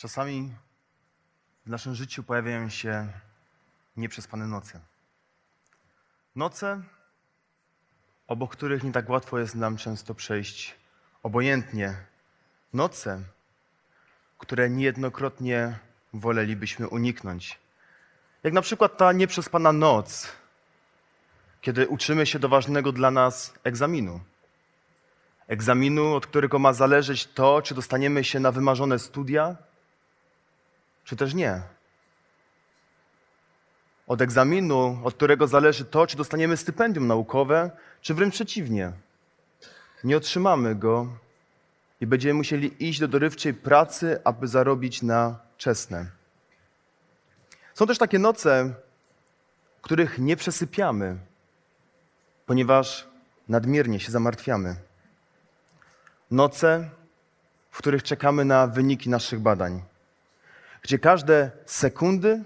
Czasami w naszym życiu pojawiają się nieprzespane noce. Noce, obok których nie tak łatwo jest nam często przejść obojętnie. Noce, które niejednokrotnie wolelibyśmy uniknąć. Jak na przykład ta nieprzespana noc, kiedy uczymy się do ważnego dla nas egzaminu. Egzaminu, od którego ma zależeć to, czy dostaniemy się na wymarzone studia, czy też nie. Od egzaminu, od którego zależy to, czy dostaniemy stypendium naukowe, czy wręcz przeciwnie. Nie otrzymamy go i będziemy musieli iść do dorywczej pracy, aby zarobić na czesne. Są też takie noce, których nie przesypiamy, ponieważ nadmiernie się zamartwiamy. Noce, w których czekamy na wyniki naszych badań gdzie każde sekundy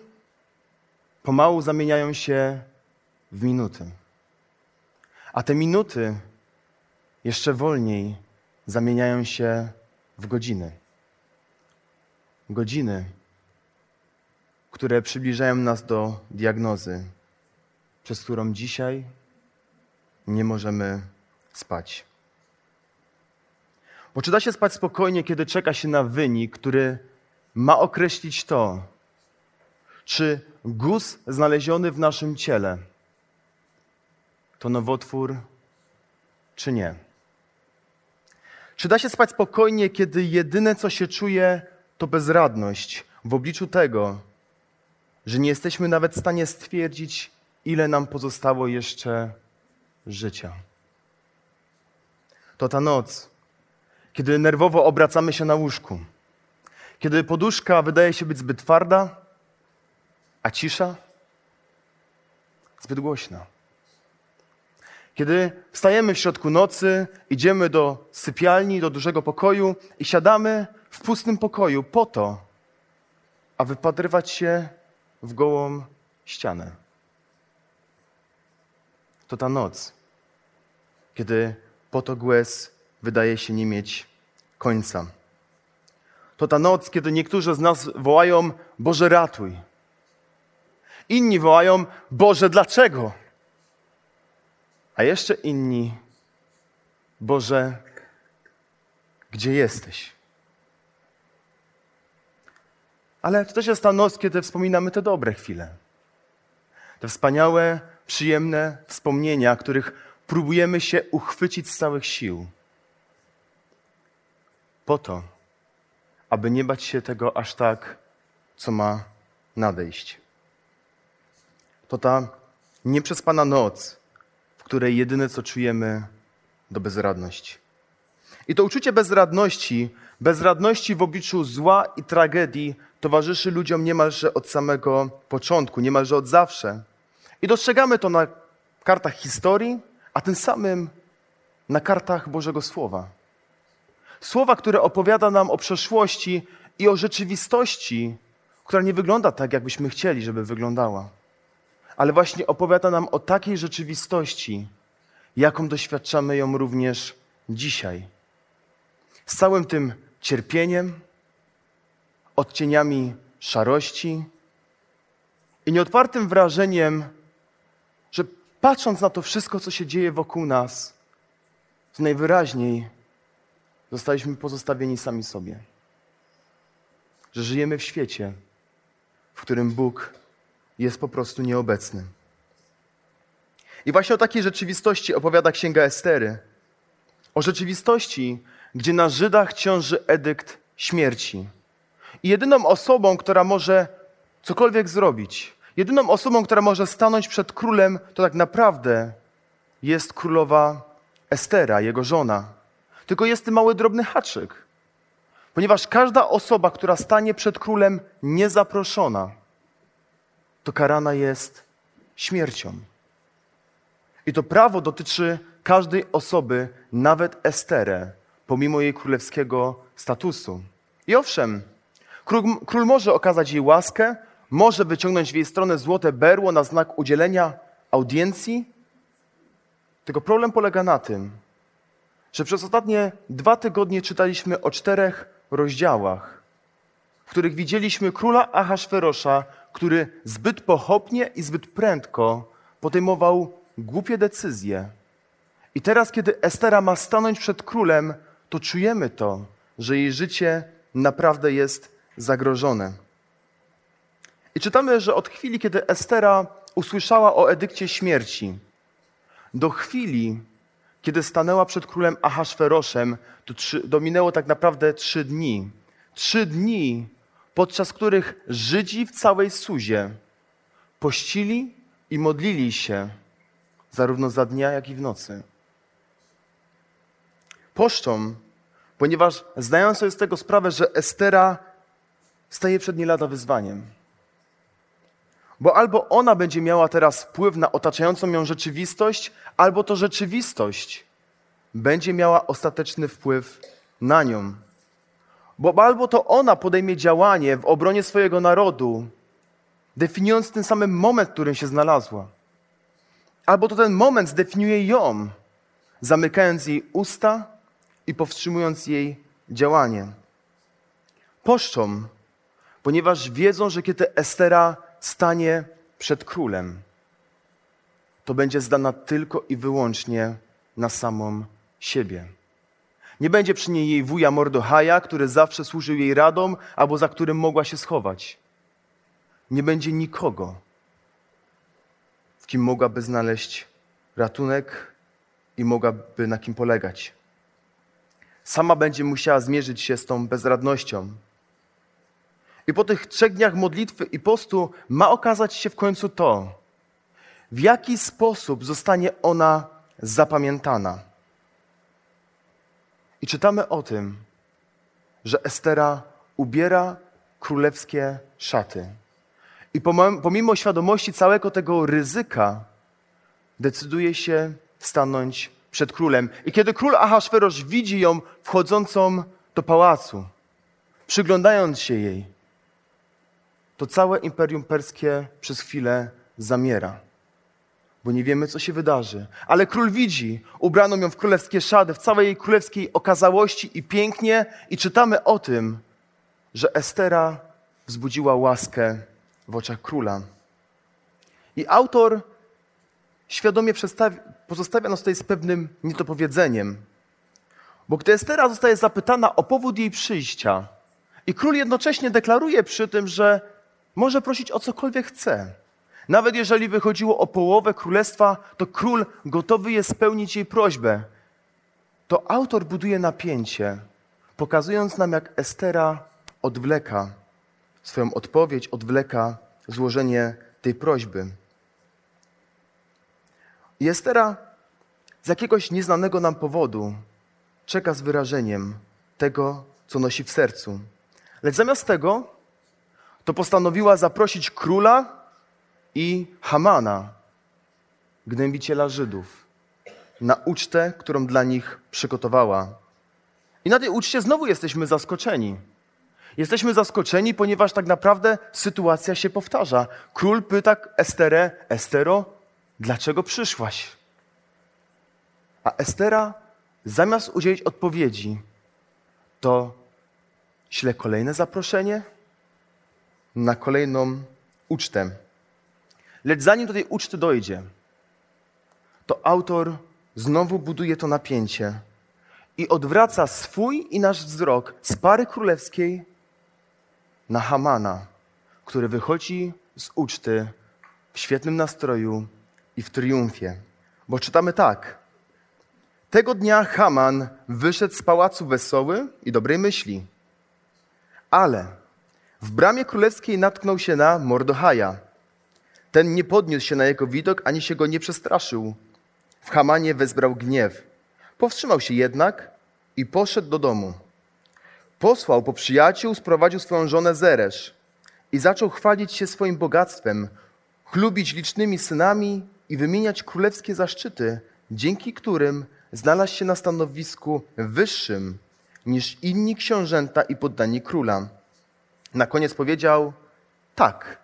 pomału zamieniają się w minuty. A te minuty jeszcze wolniej zamieniają się w godziny. Godziny, które przybliżają nas do diagnozy, przez którą dzisiaj nie możemy spać. Bo czy da się spać spokojnie, kiedy czeka się na wynik, który ma określić to, czy guz znaleziony w naszym ciele to nowotwór, czy nie. Czy da się spać spokojnie, kiedy jedyne, co się czuje, to bezradność w obliczu tego, że nie jesteśmy nawet w stanie stwierdzić, ile nam pozostało jeszcze życia? To ta noc, kiedy nerwowo obracamy się na łóżku kiedy poduszka wydaje się być zbyt twarda, a cisza zbyt głośna. Kiedy wstajemy w środku nocy, idziemy do sypialni, do dużego pokoju i siadamy w pustym pokoju po to, a wypatrywać się w gołą ścianę. To ta noc, kiedy potok łez wydaje się nie mieć końca to ta noc, kiedy niektórzy z nas wołają: Boże, ratuj. Inni wołają: Boże, dlaczego? A jeszcze inni: Boże, gdzie jesteś? Ale to też jest ta noc, kiedy wspominamy te dobre chwile. Te wspaniałe, przyjemne wspomnienia, których próbujemy się uchwycić z całych sił. Po to, aby nie bać się tego aż tak, co ma nadejść. To ta nieprzespana noc, w której jedyne co czujemy, to bezradność. I to uczucie bezradności, bezradności w obliczu zła i tragedii towarzyszy ludziom niemalże od samego początku, niemalże od zawsze. I dostrzegamy to na kartach historii, a tym samym na kartach Bożego Słowa. Słowa, które opowiada nam o przeszłości i o rzeczywistości, która nie wygląda tak, jakbyśmy chcieli, żeby wyglądała. Ale właśnie opowiada nam o takiej rzeczywistości, jaką doświadczamy ją również dzisiaj. Z całym tym cierpieniem, odcieniami szarości i nieodpartym wrażeniem, że patrząc na to wszystko, co się dzieje wokół nas, to najwyraźniej zostaliśmy pozostawieni sami sobie. Że żyjemy w świecie, w którym Bóg jest po prostu nieobecny. I właśnie o takiej rzeczywistości opowiada Księga Estery. O rzeczywistości, gdzie na Żydach ciąży edykt śmierci. I jedyną osobą, która może cokolwiek zrobić, jedyną osobą, która może stanąć przed królem, to tak naprawdę jest królowa Estera, jego żona. Tylko jest tym mały drobny haczyk. Ponieważ każda osoba, która stanie przed królem niezaproszona, to karana jest śmiercią. I to prawo dotyczy każdej osoby, nawet Esterę, pomimo jej królewskiego statusu. I owszem, król, król może okazać jej łaskę, może wyciągnąć w jej stronę złote berło na znak udzielenia audiencji. Tylko problem polega na tym, że przez ostatnie dwa tygodnie czytaliśmy o czterech rozdziałach, w których widzieliśmy króla Ahasferosza, który zbyt pochopnie i zbyt prędko podejmował głupie decyzje. I teraz, kiedy Estera ma stanąć przed królem, to czujemy to, że jej życie naprawdę jest zagrożone. I czytamy, że od chwili, kiedy Estera usłyszała o edykcie śmierci, do chwili, kiedy stanęła przed królem Ahasferoszem, to trzy, dominęło tak naprawdę trzy dni. Trzy dni, podczas których Żydzi w całej Suzie pościli i modlili się zarówno za dnia, jak i w nocy. Poszczą, ponieważ zdają sobie z tego sprawę, że Estera staje przed nie lada wyzwaniem. Bo albo ona będzie miała teraz wpływ na otaczającą ją rzeczywistość, albo to rzeczywistość będzie miała ostateczny wpływ na nią. Bo albo to ona podejmie działanie w obronie swojego narodu, definiując ten samym moment, w którym się znalazła. Albo to ten moment zdefiniuje ją, zamykając jej usta i powstrzymując jej działanie. Poszczą, ponieważ wiedzą, że kiedy Estera stanie przed królem, to będzie zdana tylko i wyłącznie na samą siebie. Nie będzie przy niej jej wuja Mordochaja, który zawsze służył jej radą, albo za którym mogła się schować. Nie będzie nikogo, w kim mogłaby znaleźć ratunek i mogłaby na kim polegać. Sama będzie musiała zmierzyć się z tą bezradnością. I po tych trzech dniach modlitwy i postu ma okazać się w końcu to, w jaki sposób zostanie ona zapamiętana. I czytamy o tym, że Estera ubiera królewskie szaty. I pomimo świadomości całego tego ryzyka, decyduje się stanąć przed królem. I kiedy król Ahasferosz widzi ją wchodzącą do pałacu, przyglądając się jej, to całe imperium perskie przez chwilę zamiera bo nie wiemy, co się wydarzy. Ale król widzi, ubraną ją w królewskie szady, w całej jej królewskiej okazałości i pięknie, i czytamy o tym, że Estera wzbudziła łaskę w oczach króla. I autor świadomie pozostawia nas tutaj z pewnym niedopowiedzeniem, bo gdy Estera zostaje zapytana o powód jej przyjścia, i król jednocześnie deklaruje przy tym, że może prosić o cokolwiek chce. Nawet jeżeli wychodziło o połowę królestwa, to król gotowy jest spełnić jej prośbę. To autor buduje napięcie, pokazując nam, jak Estera odwleka swoją odpowiedź, odwleka złożenie tej prośby. I Estera z jakiegoś nieznanego nam powodu czeka z wyrażeniem tego, co nosi w sercu. Lecz zamiast tego, to postanowiła zaprosić króla i Hamana, gnębiciela Żydów, na ucztę, którą dla nich przygotowała. I na tej uczcie znowu jesteśmy zaskoczeni. Jesteśmy zaskoczeni, ponieważ tak naprawdę sytuacja się powtarza. Król pyta Esterę, Estero, dlaczego przyszłaś? A Estera, zamiast udzielić odpowiedzi, to śle kolejne zaproszenie na kolejną ucztę. Lecz zanim do tej uczty dojdzie, to autor znowu buduje to napięcie i odwraca swój i nasz wzrok z pary królewskiej na Hamana, który wychodzi z uczty w świetnym nastroju i w triumfie. Bo czytamy tak. Tego dnia Haman wyszedł z pałacu wesoły i dobrej myśli. Ale w bramie królewskiej natknął się na Mordochaja, ten nie podniósł się na jego widok, ani się go nie przestraszył. W Hamanie wezbrał gniew. Powstrzymał się jednak i poszedł do domu. Posłał po przyjaciół, sprowadził swoją żonę Zeresz i zaczął chwalić się swoim bogactwem, chlubić licznymi synami i wymieniać królewskie zaszczyty, dzięki którym znalazł się na stanowisku wyższym niż inni książęta i poddani króla. Na koniec powiedział: Tak.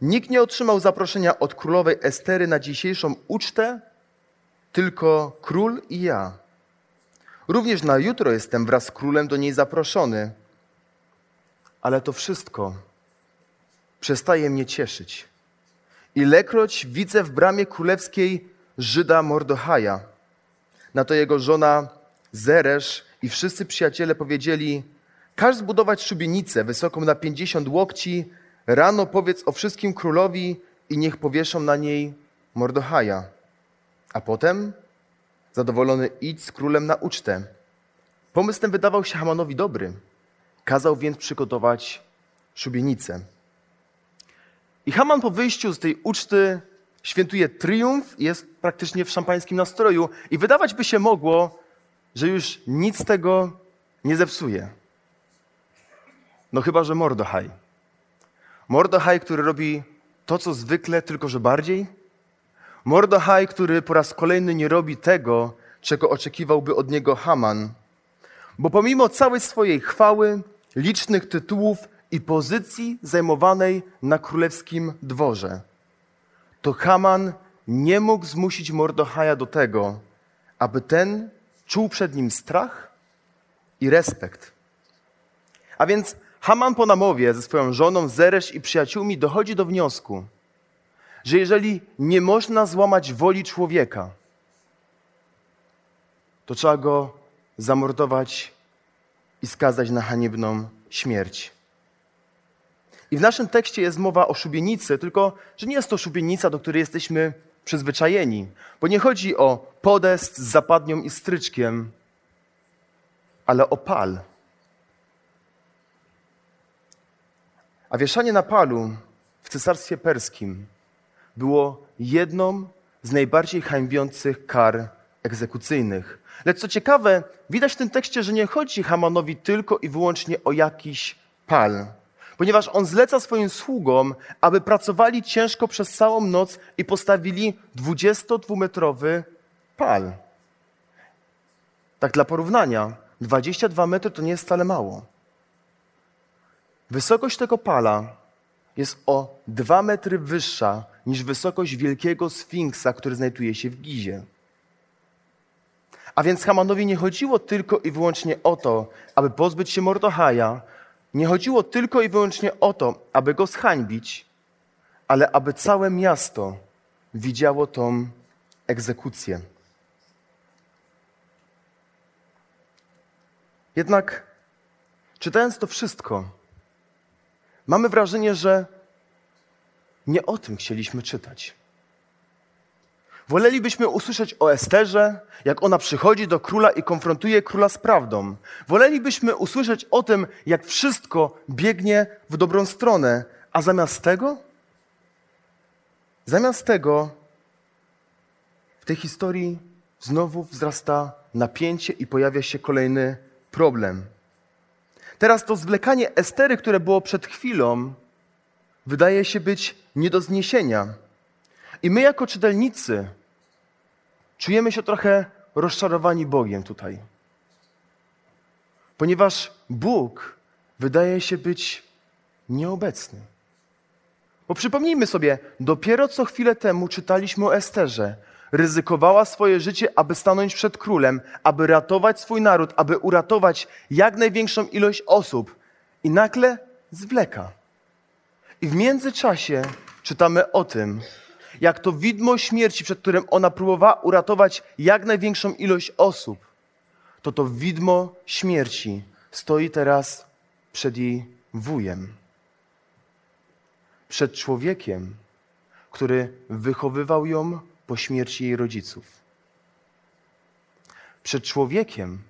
Nikt nie otrzymał zaproszenia od królowej Estery na dzisiejszą ucztę, tylko król i ja. Również na jutro jestem wraz z królem do niej zaproszony. Ale to wszystko przestaje mnie cieszyć. Ilekroć widzę w bramie królewskiej Żyda Mordochaja. Na to jego żona Zeresz i wszyscy przyjaciele powiedzieli: Każ zbudować szubienicę wysoką na pięćdziesiąt łokci, rano powiedz o wszystkim królowi i niech powieszą na niej Mordochaja. A potem, zadowolony, idź z królem na ucztę. Pomysł ten wydawał się Hamanowi dobry. Kazał więc przygotować szubienicę. I Haman po wyjściu z tej uczty świętuje triumf, jest praktycznie w szampańskim nastroju i wydawać by się mogło, że już nic tego nie zepsuje. No chyba, że Mordochaj. Mordochaj, który robi to, co zwykle, tylko że bardziej. Mordochaj, który po raz kolejny nie robi tego, czego oczekiwałby od niego Haman. Bo pomimo całej swojej chwały, licznych tytułów i pozycji zajmowanej na królewskim dworze, to Haman nie mógł zmusić Mordochaja do tego, aby ten czuł przed nim strach i respekt. A więc Haman po namowie ze swoją żoną Zeresz i przyjaciółmi dochodzi do wniosku, że jeżeli nie można złamać woli człowieka, to trzeba go zamordować i skazać na haniebną śmierć. I w naszym tekście jest mowa o szubienicy, tylko że nie jest to szubienica, do której jesteśmy przyzwyczajeni, bo nie chodzi o podest z zapadnią i stryczkiem, ale o pal. A wieszanie na palu w cesarstwie perskim było jedną z najbardziej hańbiących kar egzekucyjnych. Lecz co ciekawe, widać w tym tekście, że nie chodzi Hamanowi tylko i wyłącznie o jakiś pal, ponieważ on zleca swoim sługom, aby pracowali ciężko przez całą noc i postawili 22-metrowy pal. Tak dla porównania, 22 metry to nie jest wcale mało. Wysokość tego pala jest o 2 metry wyższa niż wysokość wielkiego sfinksa, który znajduje się w Gizie. A więc Hamanowi nie chodziło tylko i wyłącznie o to, aby pozbyć się Mordochaja, nie chodziło tylko i wyłącznie o to, aby go zhańbić, ale aby całe miasto widziało tą egzekucję. Jednak czytając to wszystko, mamy wrażenie, że nie o tym chcieliśmy czytać. Wolelibyśmy usłyszeć o Esterze, jak ona przychodzi do króla i konfrontuje króla z prawdą. Wolelibyśmy usłyszeć o tym, jak wszystko biegnie w dobrą stronę, a zamiast tego, zamiast tego, w tej historii znowu wzrasta napięcie i pojawia się kolejny problem. Teraz to zwlekanie Estery, które było przed chwilą, wydaje się być nie do zniesienia. I my, jako czytelnicy, czujemy się trochę rozczarowani Bogiem tutaj. Ponieważ Bóg wydaje się być nieobecny. Bo przypomnijmy sobie, dopiero co chwilę temu czytaliśmy o Esterze. Ryzykowała swoje życie, aby stanąć przed królem, aby ratować swój naród, aby uratować jak największą ilość osób. I nagle zwleka. I w międzyczasie czytamy o tym, jak to widmo śmierci, przed którym ona próbowała uratować jak największą ilość osób, to to widmo śmierci stoi teraz przed jej wujem. Przed człowiekiem, który wychowywał ją po śmierci jej rodziców. Przed człowiekiem,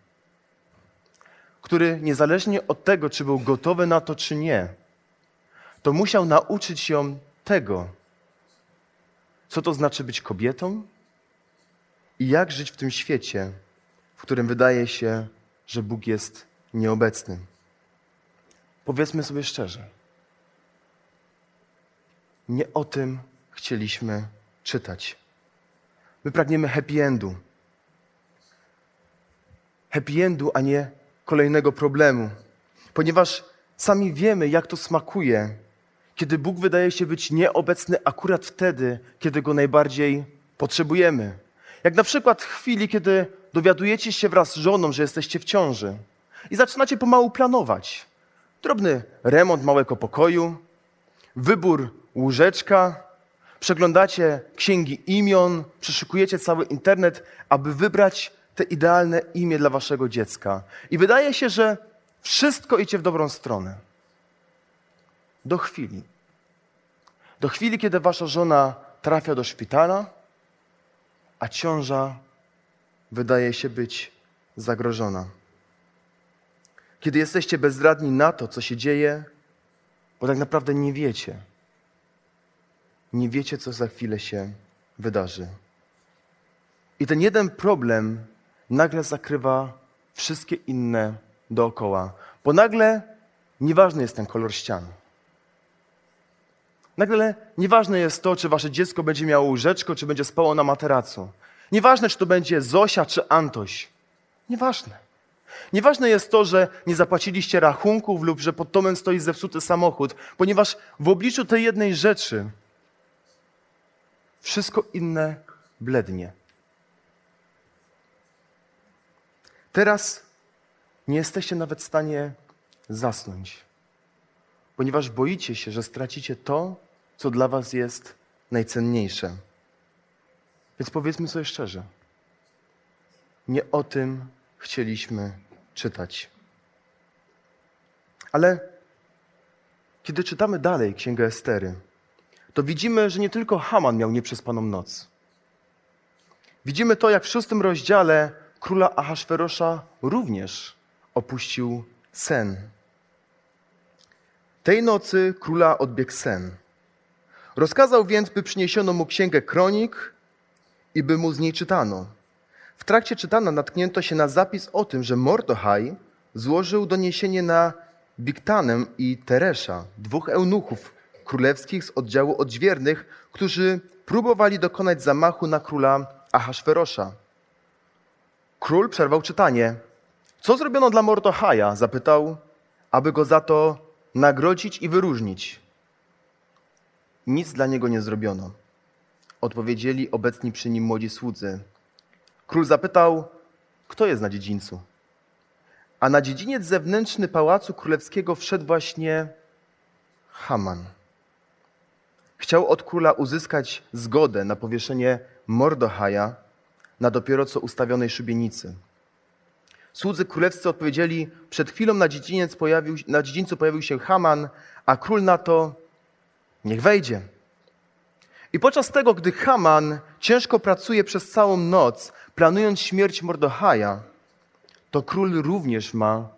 który niezależnie od tego, czy był gotowy na to, czy nie, to musiał nauczyć ją tego, co to znaczy być kobietą i jak żyć w tym świecie w którym wydaje się, że Bóg jest nieobecny. Powiedzmy sobie szczerze, nie o tym chcieliśmy czytać. My pragniemy happy endu. Happy endu, a nie kolejnego problemu. Ponieważ sami wiemy, jak to smakuje, kiedy Bóg wydaje się być nieobecny akurat wtedy, kiedy go najbardziej potrzebujemy. Jak na przykład w chwili, kiedy dowiadujecie się wraz z żoną, że jesteście w ciąży i zaczynacie pomału planować. Drobny remont małego pokoju, wybór łóżeczka, przeglądacie księgi imion, przeszukujecie cały internet, aby wybrać te idealne imię dla waszego dziecka. I wydaje się, że wszystko idzie w dobrą stronę. Do chwili. Do chwili, kiedy wasza żona trafia do szpitala, a ciąża wydaje się być zagrożona. Kiedy jesteście bezradni na to, co się dzieje, bo tak naprawdę nie wiecie. Nie wiecie, co za chwilę się wydarzy. I ten jeden problem nagle zakrywa wszystkie inne dookoła, bo nagle nieważny jest ten kolor ścian. Nagle nieważne jest to, czy wasze dziecko będzie miało łóżeczko, czy będzie spało na materacu. Nieważne, czy to będzie Zosia, czy Antoś. Nieważne. Nieważne jest to, że nie zapłaciliście rachunków lub że pod domem stoi zepsuty samochód, ponieważ w obliczu tej jednej rzeczy wszystko inne blednie. Teraz nie jesteście nawet w stanie zasnąć, ponieważ boicie się, że stracicie to, co dla Was jest najcenniejsze. Więc powiedzmy sobie szczerze, nie o tym chcieliśmy czytać. Ale kiedy czytamy dalej Księgę Estery, to widzimy, że nie tylko Haman miał nieprzespaną noc. Widzimy to, jak w szóstym rozdziale króla Ahasferosza również opuścił sen. Tej nocy króla odbiegł sen. Rozkazał więc, by przyniesiono mu księgę kronik i by mu z niej czytano. W trakcie czytania natknięto się na zapis o tym, że Mordochaj złożył doniesienie na Bigtanem i Teresza, dwóch eunuchów królewskich z oddziału odźwiernych, którzy próbowali dokonać zamachu na króla Ahasferosza. Król przerwał czytanie. Co zrobiono dla Mordochaja? Zapytał, aby go za to nagrodzić i wyróżnić. Nic dla niego nie zrobiono. Odpowiedzieli obecni przy nim młodzi słudzy. Król zapytał, kto jest na dziedzińcu. A na dziedziniec zewnętrzny pałacu królewskiego wszedł właśnie Haman. Chciał od króla uzyskać zgodę na powieszenie Mordochaja na dopiero co ustawionej szubienicy. Słudzy królewscy odpowiedzieli, przed chwilą na, dziedziniec pojawił, na dziedzińcu pojawił się Haman, a król na to, niech wejdzie. I podczas tego, gdy Haman ciężko pracuje przez całą noc, planując śmierć Mordochaja, to król również ma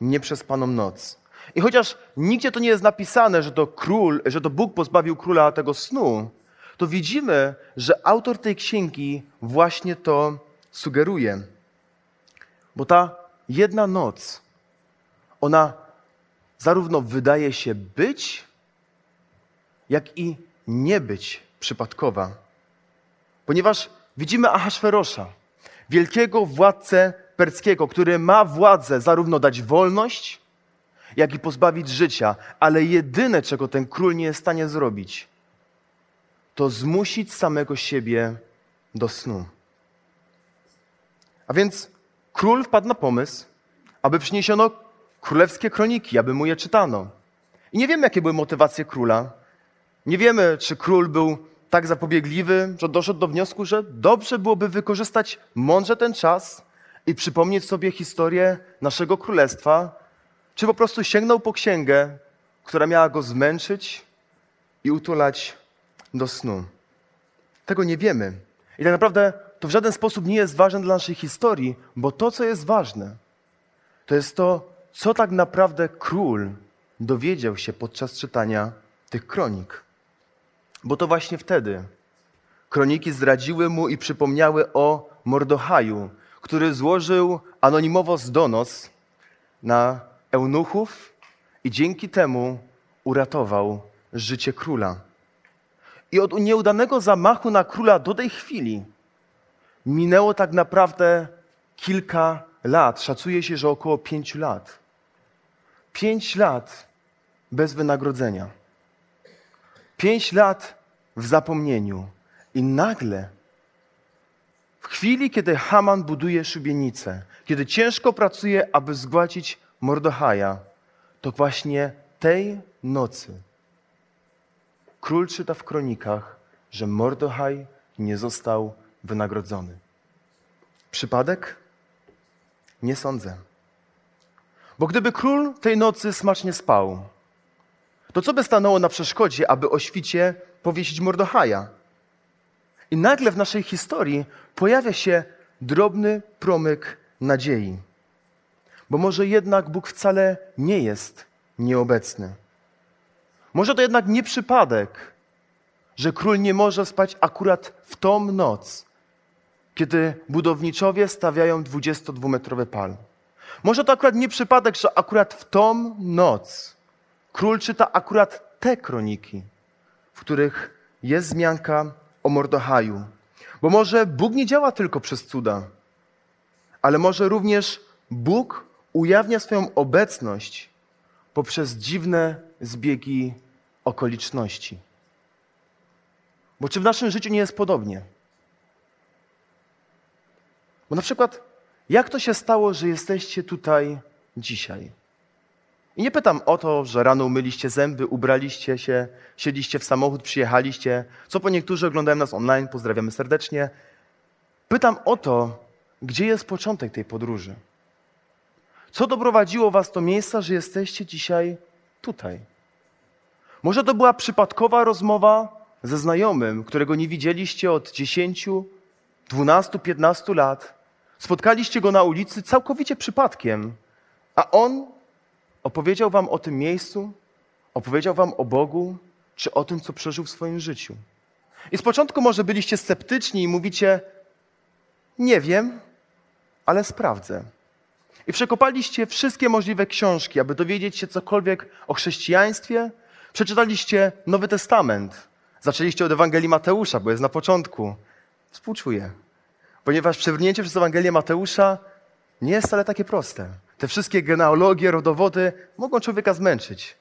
nieprzespaną noc. I chociaż nigdzie to nie jest napisane, że to król, że to Bóg pozbawił króla tego snu, to widzimy, że autor tej księgi właśnie to sugeruje. Bo ta jedna noc, ona zarówno wydaje się być, jak i nie być przypadkowa. Ponieważ widzimy Ahasferosza, wielkiego władcę perskiego, który ma władzę zarówno dać wolność, jak i pozbawić życia, ale jedyne, czego ten król nie jest w stanie zrobić, to zmusić samego siebie do snu. A więc król wpadł na pomysł, aby przyniesiono królewskie kroniki, aby mu je czytano. I nie wiemy, jakie były motywacje króla. Nie wiemy, czy król był tak zapobiegliwy, że doszedł do wniosku, że dobrze byłoby wykorzystać mądrze ten czas i przypomnieć sobie historię naszego królestwa, czy po prostu sięgnął po księgę, która miała go zmęczyć i utulać do snu. Tego nie wiemy. I tak naprawdę to w żaden sposób nie jest ważne dla naszej historii, bo to, co jest ważne, to jest to, co tak naprawdę król dowiedział się podczas czytania tych kronik. Bo to właśnie wtedy kroniki zdradziły mu i przypomniały o Mordochaju, który złożył anonimowo donos na eunuchów i dzięki temu uratował życie króla. I od nieudanego zamachu na króla do tej chwili minęło tak naprawdę kilka lat. Szacuje się, że około pięciu lat. Pięć lat bez wynagrodzenia. Pięć lat w zapomnieniu. I nagle, w chwili, kiedy Haman buduje szubienicę, kiedy ciężko pracuje, aby zgładzić Mordochaja, to właśnie tej nocy król czyta w kronikach, że Mordochaj nie został wynagrodzony. Przypadek? Nie sądzę. Bo gdyby król tej nocy smacznie spał, to co by stanęło na przeszkodzie, aby o świcie powiesić Mordochaja? I nagle w naszej historii pojawia się drobny promyk nadziei. Bo może jednak Bóg wcale nie jest nieobecny. Może to jednak nie przypadek, że król nie może spać akurat w tą noc, kiedy budowniczowie stawiają 22-metrowy pal. Może to akurat nie przypadek, że akurat w tą noc król czyta akurat te kroniki, w których jest zmianka o Mordochaju. Bo może Bóg nie działa tylko przez cuda, ale może również Bóg ujawnia swoją obecność poprzez dziwne zbiegi okoliczności. Bo czy w naszym życiu nie jest podobnie? Bo na przykład, jak to się stało, że jesteście tutaj dzisiaj? I nie pytam o to, że rano umyliście zęby, ubraliście się, siedliście w samochód, przyjechaliście, co po niektórzy oglądają nas online, pozdrawiamy serdecznie. Pytam o to, gdzie jest początek tej podróży. Co doprowadziło was do miejsca, że jesteście dzisiaj tutaj? Może to była przypadkowa rozmowa ze znajomym, którego nie widzieliście od 10, 12, 15 lat. Spotkaliście go na ulicy całkowicie przypadkiem, a on opowiedział wam o tym miejscu, opowiedział wam o Bogu, czy o tym, co przeżył w swoim życiu. I z początku może byliście sceptyczni i mówicie: Nie wiem, ale sprawdzę. I przekopaliście wszystkie możliwe książki, aby dowiedzieć się cokolwiek o chrześcijaństwie. Przeczytaliście Nowy Testament. Zaczęliście od Ewangelii Mateusza, bo jest na początku. Współczuję. Ponieważ przebrnięcie przez Ewangelię Mateusza nie jest wcale takie proste. Te wszystkie genealogie, rodowody mogą człowieka zmęczyć.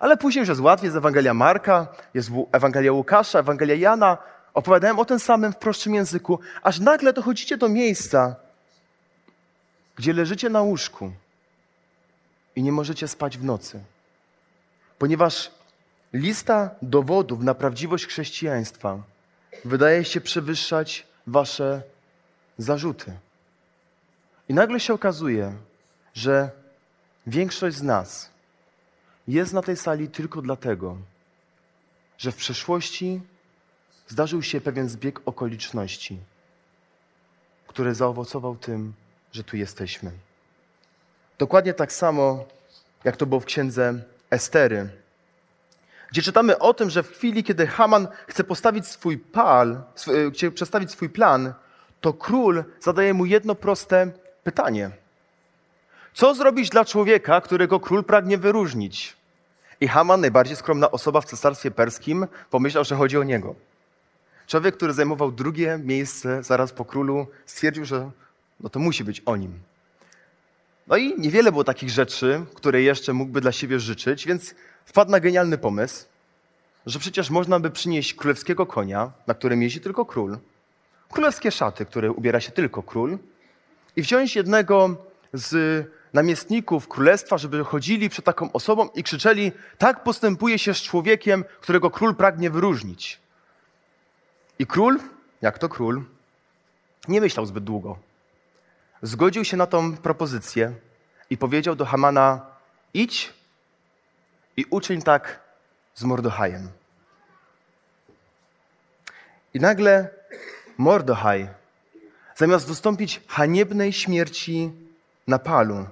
Ale później już jest łatwiej, jest Ewangelia Marka, jest Ewangelia Łukasza, Ewangelia Jana. Opowiadają o tym samym w prostszym języku, aż nagle dochodzicie do miejsca, gdzie leżycie na łóżku i nie możecie spać w nocy. Ponieważ lista dowodów na prawdziwość chrześcijaństwa wydaje się przewyższać wasze zarzuty. I nagle się okazuje, że większość z nas jest na tej sali tylko dlatego, że w przeszłości zdarzył się pewien zbieg okoliczności, który zaowocował tym, że tu jesteśmy. Dokładnie tak samo, jak to było w księdze Estery, gdzie czytamy o tym, że w chwili, kiedy Haman chce postawić swój pal, chce przedstawić swój plan, to król zadaje mu jedno proste pytanie. Co zrobić dla człowieka, którego król pragnie wyróżnić? I Haman, najbardziej skromna osoba w cesarstwie perskim, pomyślał, że chodzi o niego. Człowiek, który zajmował drugie miejsce zaraz po królu, stwierdził, że no to musi być o nim. No i niewiele było takich rzeczy, które jeszcze mógłby dla siebie życzyć, więc wpadł na genialny pomysł, że przecież można by przynieść królewskiego konia, na którym jeździ tylko król, królewskie szaty, które ubiera się tylko król, i wziąć jednego z namiestników królestwa, żeby chodzili przed taką osobą i krzyczeli: Tak postępuje się z człowiekiem, którego król pragnie wyróżnić. I król, jak to król, nie myślał zbyt długo. Zgodził się na tą propozycję i powiedział do Hamana: Idź i uczyń tak z Mordochajem. I nagle Mordochaj, zamiast dostąpić haniebnej śmierci na palu,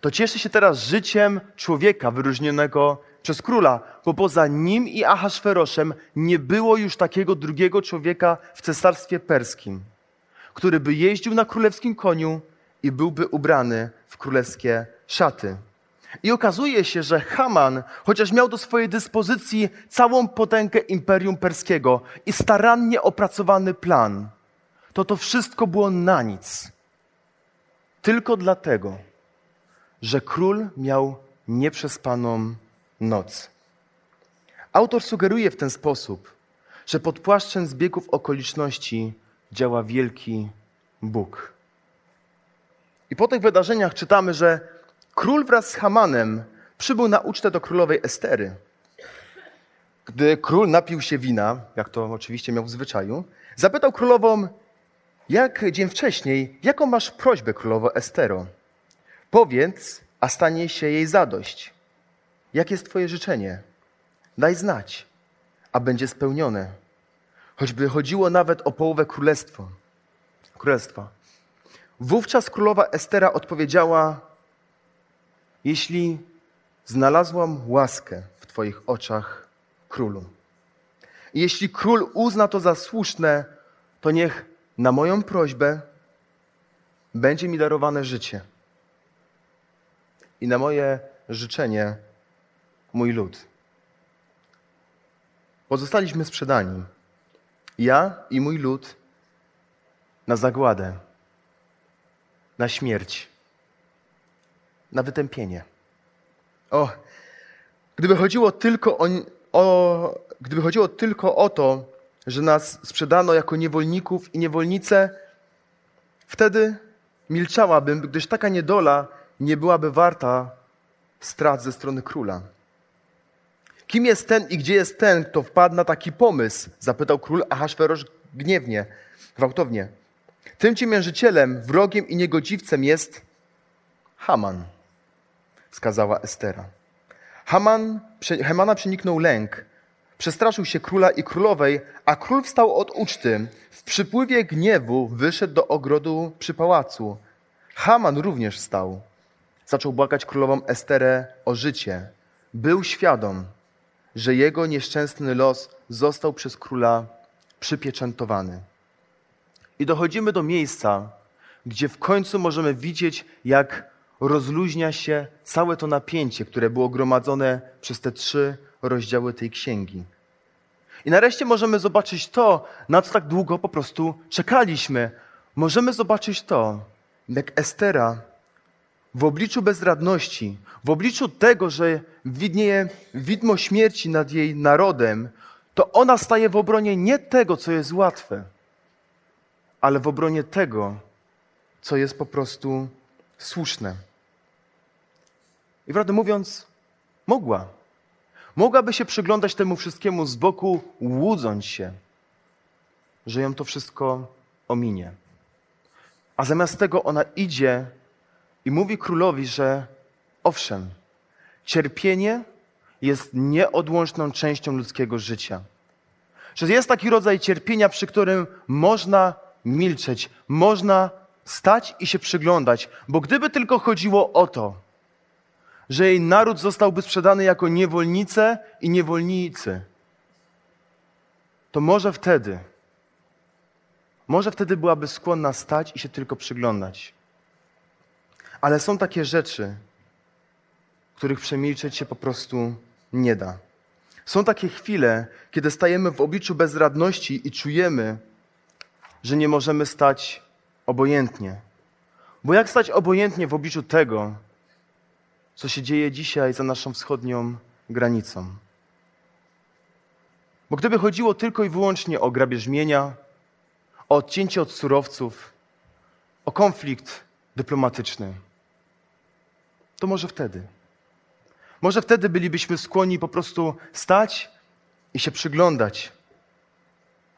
to cieszy się teraz życiem człowieka wyróżnionego przez króla, bo poza nim i Ahasferoszem nie było już takiego drugiego człowieka w cesarstwie perskim, który by jeździł na królewskim koniu i byłby ubrany w królewskie szaty. I okazuje się, że Haman, chociaż miał do swojej dyspozycji całą potęgę imperium perskiego i starannie opracowany plan, to to wszystko było na nic. Tylko dlatego, że król miał nieprzespaną noc. Autor sugeruje w ten sposób, że pod płaszczem zbiegów okoliczności działa wielki Bóg. I po tych wydarzeniach czytamy, że król wraz z Hamanem przybył na ucztę do królowej Estery. Gdy król napił się wina, jak to oczywiście miał w zwyczaju, zapytał królową, jak dzień wcześniej, jaką masz prośbę, królowo Estero? Powiedz, a stanie się jej zadość. Jakie jest twoje życzenie? Daj znać, a będzie spełnione. Choćby chodziło nawet o połowę królestwa. królestwa. Wówczas królowa Estera odpowiedziała: Jeśli znalazłam łaskę w Twoich oczach, królu, i jeśli król uzna to za słuszne, to niech na moją prośbę będzie mi darowane życie. I na moje życzenie mój lud. Pozostaliśmy sprzedani. Ja i mój lud na zagładę, na śmierć, na wytępienie. O, gdyby chodziło tylko o, o, gdyby chodziło tylko o to, że nas sprzedano jako niewolników i niewolnice, wtedy milczałabym, gdyż taka niedola nie byłaby warta strat ze strony króla. Kim jest ten i gdzie jest ten, kto wpadł na taki pomysł? Zapytał król Ahasferosz gniewnie, gwałtownie. Tym ci mężycielem, wrogiem i niegodziwcem jest Haman, wskazała Estera. Haman, Hamana przeniknął lęk. Przestraszył się króla i królowej, a król wstał od uczty. W przypływie gniewu wyszedł do ogrodu przy pałacu. Haman również wstał. Zaczął błagać królową Esterę o życie. Był świadom, że jego nieszczęsny los został przez króla przypieczętowany. I dochodzimy do miejsca, gdzie w końcu możemy widzieć, jak rozluźnia się całe to napięcie, które było gromadzone przez te trzy rozdziały tej księgi. I nareszcie możemy zobaczyć to, na co tak długo po prostu czekaliśmy. Możemy zobaczyć to, jak Estera w obliczu bezradności, w obliczu tego, że widnieje widmo śmierci nad jej narodem, to ona staje w obronie nie tego, co jest łatwe, ale w obronie tego, co jest po prostu słuszne. I prawdę mówiąc, mogła. Mogłaby się przyglądać temu wszystkiemu z boku, łudząc się, że ją to wszystko ominie. A zamiast tego ona idzie i mówi królowi, że owszem, cierpienie jest nieodłączną częścią ludzkiego życia. Że jest taki rodzaj cierpienia, przy którym można milczeć, można stać i się przyglądać, bo gdyby tylko chodziło o to, że jej naród zostałby sprzedany jako niewolnice i niewolnicy, to może wtedy, może wtedy byłaby skłonna stać i się tylko przyglądać. Ale są takie rzeczy, których przemilczeć się po prostu nie da. Są takie chwile, kiedy stajemy w obliczu bezradności i czujemy, że nie możemy stać obojętnie. Bo jak stać obojętnie w obliczu tego, co się dzieje dzisiaj za naszą wschodnią granicą? Bo gdyby chodziło tylko i wyłącznie o grabież mienia, o odcięcie od surowców, o konflikt dyplomatyczny, to może wtedy. Może wtedy bylibyśmy skłonni po prostu stać i się przyglądać.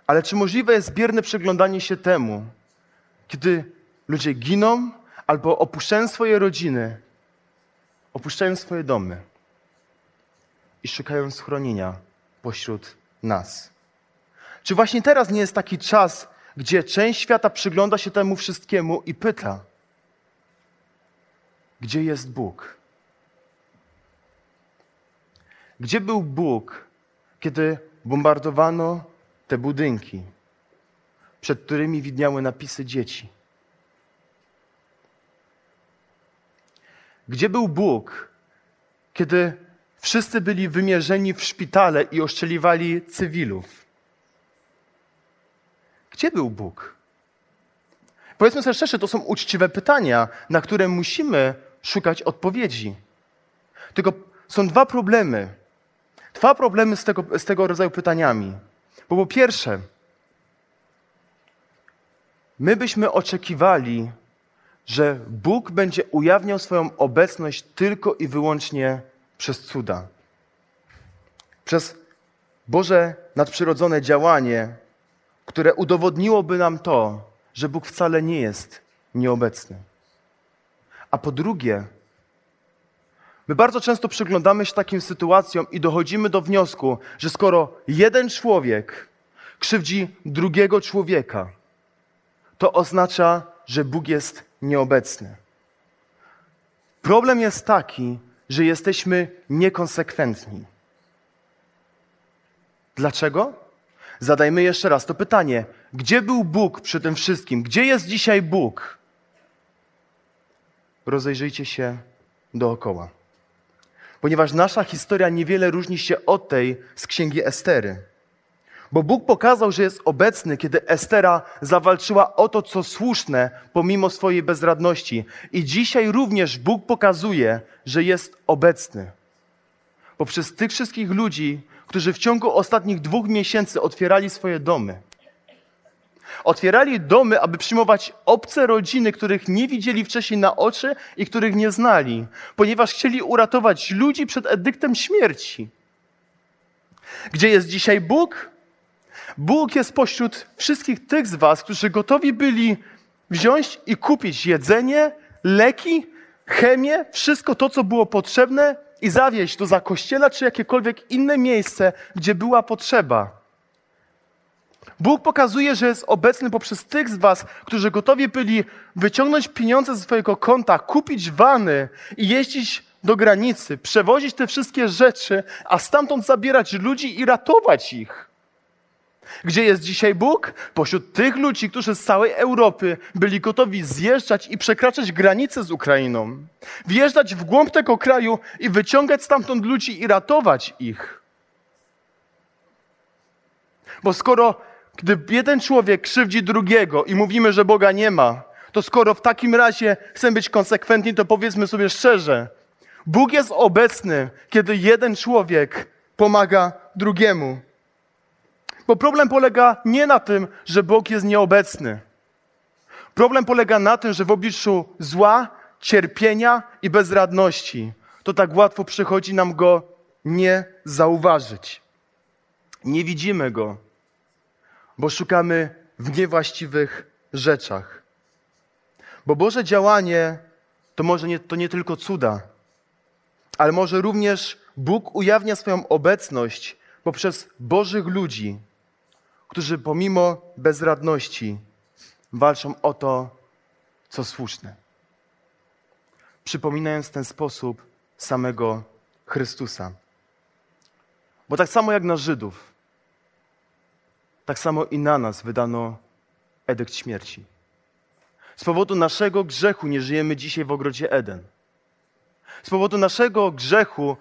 Ale czy możliwe jest bierne przyglądanie się temu, kiedy ludzie giną albo opuszczają swoje rodziny, opuszczają swoje domy i szukają schronienia pośród nas? Czy właśnie teraz nie jest taki czas, gdzie część świata przygląda się temu wszystkiemu i pyta, gdzie jest Bóg? Gdzie był Bóg, kiedy bombardowano te budynki? przed którymi widniały napisy dzieci. Gdzie był Bóg, kiedy wszyscy byli wymierzeni w szpitale i oszczeliwali cywilów? Gdzie był Bóg? Powiedzmy sobie szczerze, to są uczciwe pytania, na które musimy szukać odpowiedzi. Tylko są dwa problemy. Dwa problemy z tego, z tego rodzaju pytaniami. Bo po pierwsze, my byśmy oczekiwali, że Bóg będzie ujawniał swoją obecność tylko i wyłącznie przez cuda. Przez Boże nadprzyrodzone działanie, które udowodniłoby nam to, że Bóg wcale nie jest nieobecny. A po drugie, my bardzo często przyglądamy się takim sytuacjom i dochodzimy do wniosku, że skoro jeden człowiek krzywdzi drugiego człowieka, to oznacza, że Bóg jest nieobecny. Problem jest taki, że jesteśmy niekonsekwentni. Dlaczego? Zadajmy jeszcze raz to pytanie: gdzie był Bóg przy tym wszystkim? Gdzie jest dzisiaj Bóg? Rozejrzyjcie się dookoła. Ponieważ nasza historia niewiele różni się od tej z księgi Estery. Bo Bóg pokazał, że jest obecny, kiedy Estera zawalczyła o to, co słuszne, pomimo swojej bezradności. I dzisiaj również Bóg pokazuje, że jest obecny. Poprzez tych wszystkich ludzi, którzy w ciągu ostatnich dwóch miesięcy otwierali swoje domy. Otwierali domy, aby przyjmować obce rodziny, których nie widzieli wcześniej na oczy i których nie znali, ponieważ chcieli uratować ludzi przed edyktem śmierci. Gdzie jest dzisiaj Bóg? Bóg jest pośród wszystkich tych z Was, którzy gotowi byli wziąć i kupić jedzenie, leki, chemię, wszystko to, co było potrzebne i zawieźć do zakościela czy jakiekolwiek inne miejsce, gdzie była potrzeba. Bóg pokazuje, że jest obecny poprzez tych z Was, którzy gotowi byli wyciągnąć pieniądze ze swojego konta, kupić wany i jeździć do granicy, przewozić te wszystkie rzeczy, a stamtąd zabierać ludzi i ratować ich. Gdzie jest dzisiaj Bóg? Pośród tych ludzi, którzy z całej Europy byli gotowi zjeżdżać i przekraczać granice z Ukrainą, wjeżdżać w głąb tego kraju i wyciągać stamtąd ludzi i ratować ich. Bo skoro, gdy jeden człowiek krzywdzi drugiego i mówimy, że Boga nie ma, to skoro w takim razie chcemy być konsekwentni, to powiedzmy sobie szczerze, Bóg jest obecny, kiedy jeden człowiek pomaga drugiemu. Bo problem polega nie na tym, że Bóg jest nieobecny. Problem polega na tym, że w obliczu zła, cierpienia i bezradności to tak łatwo przychodzi nam go nie zauważyć. Nie widzimy go, bo szukamy w niewłaściwych rzeczach. Bo Boże działanie to może nie, to nie tylko cuda, ale może również Bóg ujawnia swoją obecność poprzez Bożych ludzi, którzy pomimo bezradności walczą o to, co słuszne. Przypominając w ten sposób samego Chrystusa. Bo tak samo jak na Żydów, tak samo i na nas wydano edykt śmierci. Z powodu naszego grzechu nie żyjemy dzisiaj w ogrodzie Eden. Z powodu naszego grzechu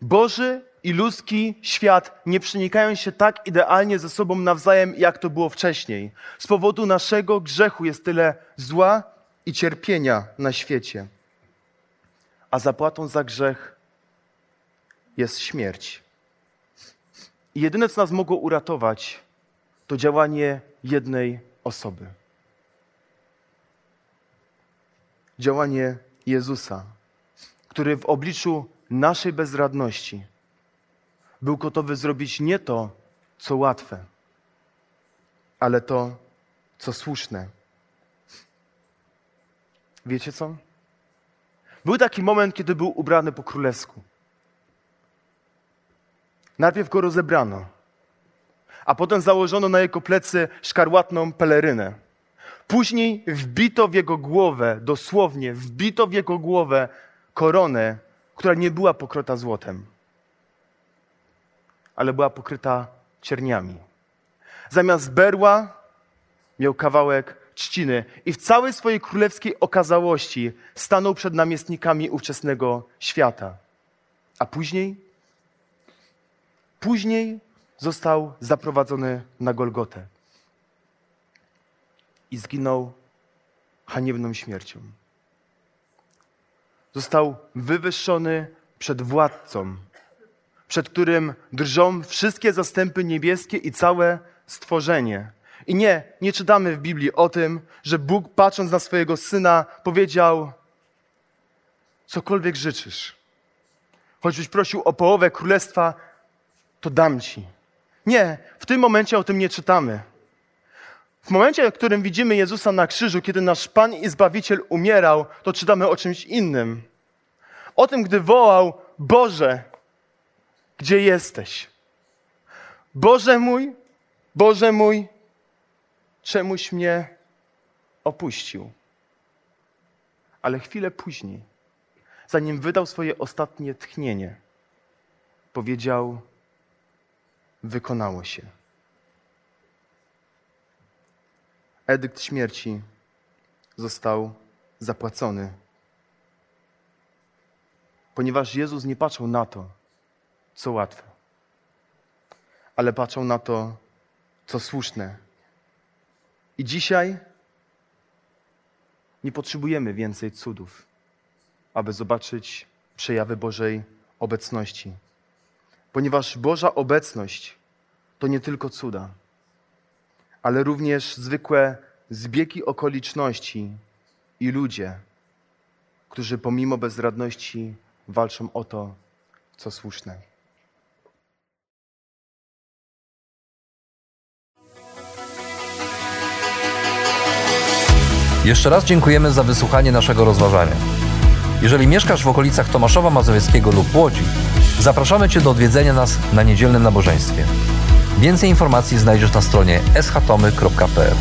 Boży i ludzki świat nie przenikają się tak idealnie ze sobą nawzajem, jak to było wcześniej. Z powodu naszego grzechu jest tyle zła i cierpienia na świecie. A zapłatą za grzech jest śmierć. I jedyne, co nas mogło uratować, to działanie jednej osoby. Działanie Jezusa, który w obliczu naszej bezradności był gotowy zrobić nie to, co łatwe, ale to, co słuszne. Wiecie co? Był taki moment, kiedy był ubrany po królewsku. Najpierw go rozebrano, a potem założono na jego plecy szkarłatną pelerynę. Później wbito w jego głowę, dosłownie wbito w jego głowę koronę, która nie była pokryta złotem ale była pokryta cierniami. Zamiast berła miał kawałek trzciny i w całej swojej królewskiej okazałości stanął przed namiestnikami ówczesnego świata. A później? Później został zaprowadzony na Golgotę i zginął haniebną śmiercią. Został wywyższony przed władcą, przed którym drżą wszystkie zastępy niebieskie i całe stworzenie. I nie, nie czytamy w Biblii o tym, że Bóg patrząc na swojego syna powiedział: Cokolwiek życzysz, choćbyś prosił o połowę królestwa, to dam ci. Nie, w tym momencie o tym nie czytamy. W momencie, w którym widzimy Jezusa na krzyżu, kiedy nasz Pan i Zbawiciel umierał, to czytamy o czymś innym. O tym, gdy wołał: Boże, gdzie jesteś? Boże mój, Boże mój, czemuś mnie opuścił. Ale chwilę później, zanim wydał swoje ostatnie tchnienie, powiedział: Wykonało się. Edykt śmierci został zapłacony, ponieważ Jezus nie patrzył na to, co łatwe, ale patrzył na to, co słuszne. I dzisiaj nie potrzebujemy więcej cudów, aby zobaczyć przejawy Bożej obecności. Ponieważ Boża obecność to nie tylko cuda, ale również zwykłe zbiegi okoliczności i ludzie, którzy pomimo bezradności walczą o to, co słuszne. Jeszcze raz dziękujemy za wysłuchanie naszego rozważania. Jeżeli mieszkasz w okolicach Tomaszowa Mazowieckiego lub Łodzi, zapraszamy Cię do odwiedzenia nas na niedzielnym nabożeństwie. Więcej informacji znajdziesz na stronie schatomy.pl.